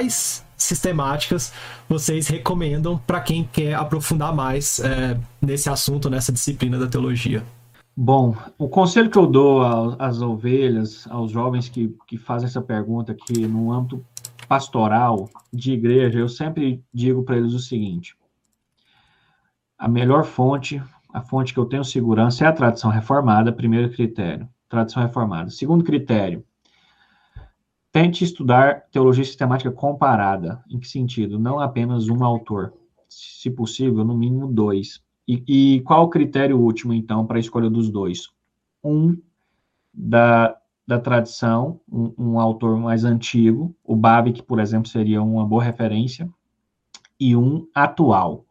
quais sistemáticas vocês recomendam para quem quer aprofundar mais é, nesse assunto, nessa disciplina da teologia? Bom, o conselho que eu dou às ovelhas, aos jovens que, que fazem essa pergunta aqui no âmbito pastoral de igreja, eu sempre digo para eles o seguinte: a melhor fonte, a fonte que eu tenho segurança é a tradição reformada, primeiro critério, tradição reformada. Segundo critério, tente estudar teologia sistemática comparada. Em que sentido? Não apenas um autor, se possível, no mínimo dois. E, e qual o critério último, então, para a escolha dos dois? Um da, da tradição, um, um autor mais antigo, o Babic, por exemplo, seria uma boa referência, e um atual,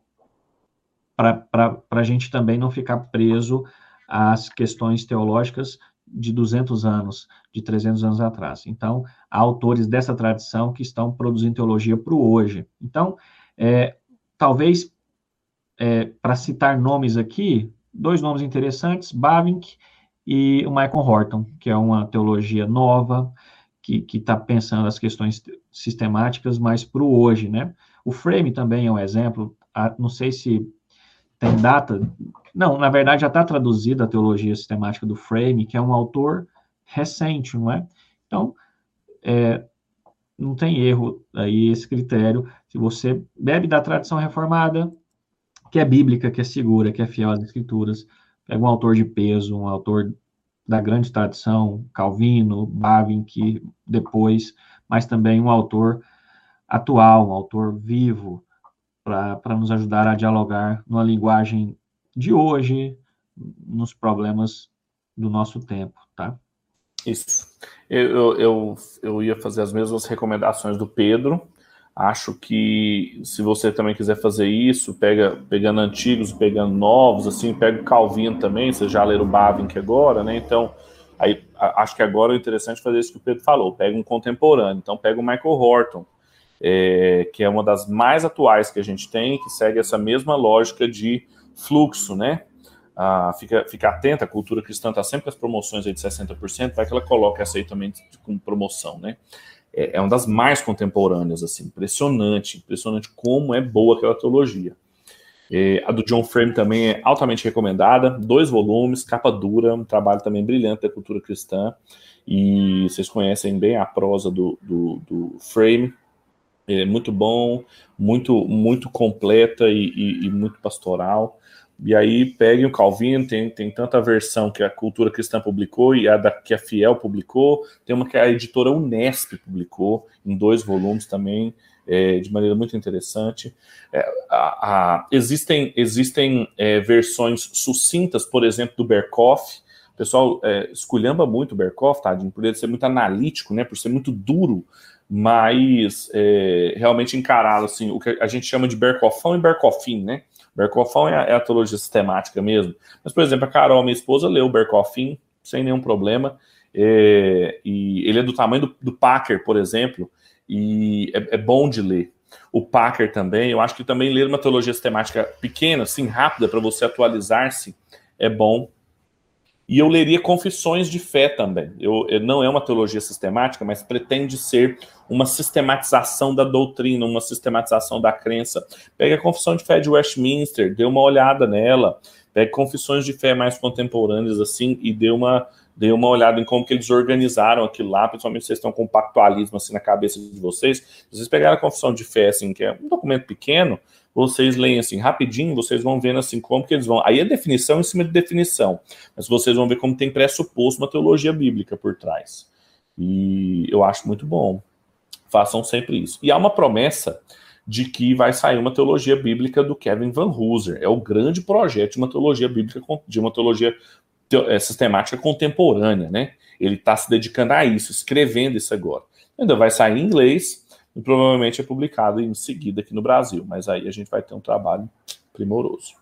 para a gente também não ficar preso às questões teológicas de 200 anos, de 300 anos atrás. Então, há autores dessa tradição que estão produzindo teologia para o hoje. Então, é, talvez é, para citar nomes aqui, dois nomes interessantes, Bavinck e o Michael Horton, que é uma teologia nova, que está pensando as questões sistemáticas mais para o hoje, né? O Frame também é um exemplo, não sei se tem data, não, na verdade já está traduzida a teologia sistemática do Frame, que é um autor recente, não é? Então, é, não tem erro aí esse critério. Se você bebe da tradição reformada, que é bíblica, que é segura, que é fiel às escrituras. Pega um autor de peso, um autor da grande tradição, Calvino, Bavinck, depois, mas também um autor atual, um autor vivo, para nos ajudar a dialogar numa linguagem de hoje, nos problemas do nosso tempo, tá? Isso. Eu, eu, eu ia fazer as mesmas recomendações do Pedro, Acho que se você também quiser fazer isso, pega pegando antigos, pegando novos, assim, pega o Calvino também, vocês já leram o Bavinck agora, né? Então, aí acho que agora é interessante fazer isso que o Pedro falou, pega um contemporâneo, então pega o Michael Horton, é, que é uma das mais atuais que a gente tem, que segue essa mesma lógica de fluxo, né? Ah, fica, fica atenta, a cultura cristã está sempre com as promoções aí de 60%, vai que ela coloca essa aí também como promoção, né? é, é uma das mais contemporâneas, assim, impressionante, impressionante como é boa aquela teologia. É, a do John Frame também é altamente recomendada, dois volumes, capa dura, um trabalho também brilhante da cultura cristã, e vocês conhecem bem a prosa do, do, do Frame, é muito bom, muito muito completa e, e, e muito pastoral. E aí peguem o Calvino, tem, tem tanta versão que a Cultura Cristã publicou e a da, que a Fiel publicou, tem uma que a editora Unesp publicou, em dois volumes também, é, de maneira muito interessante. É, a, a, existem existem é, versões sucintas, por exemplo, do Berkoff. Pessoal é, esculhamba muito o Berkoff, tadinho, por ele ser muito analítico, né, por ser muito duro, mas é, realmente encará-lo assim, o que a gente chama de Berkoffão e Berkoffin, né? Berkoffin é, é a teologia sistemática mesmo. Mas, por exemplo, a Carol, minha esposa, leu Berkoffin sem nenhum problema. É, e ele é do tamanho do, do Packer, por exemplo, e é, é, bom de ler. O Packer também, eu acho que também ler uma teologia sistemática pequena, assim, rápida, para você atualizar-se, é bom. E eu leria Confissões de Fé também. Eu, eu, não é uma teologia sistemática, mas pretende ser uma sistematização da doutrina, uma sistematização da crença. Pega a Confissão de Fé de Westminster, dê uma olhada nela. Pega Confissões de Fé mais contemporâneas, assim, e dê uma, dê uma olhada em como que eles organizaram aquilo lá, principalmente vocês estão com pactualismo assim na cabeça de vocês. Vocês pegaram a Confissão de Fé, assim, que é um documento pequeno, vocês leem assim rapidinho, vocês vão vendo assim como que eles vão. Aí é definição em cima de definição, mas vocês vão ver como tem pressuposto uma teologia bíblica por trás. E eu acho muito bom. Façam sempre isso. E há uma promessa de que vai sair uma teologia bíblica do Kevin Van Hooser. É o grande projeto de uma teologia bíblica, de uma teologia é, sistemática contemporânea, né? Ele está se dedicando a isso, escrevendo isso agora. Ainda vai sair em inglês, e provavelmente é publicado em seguida aqui no Brasil, mas aí a gente vai ter um trabalho primoroso.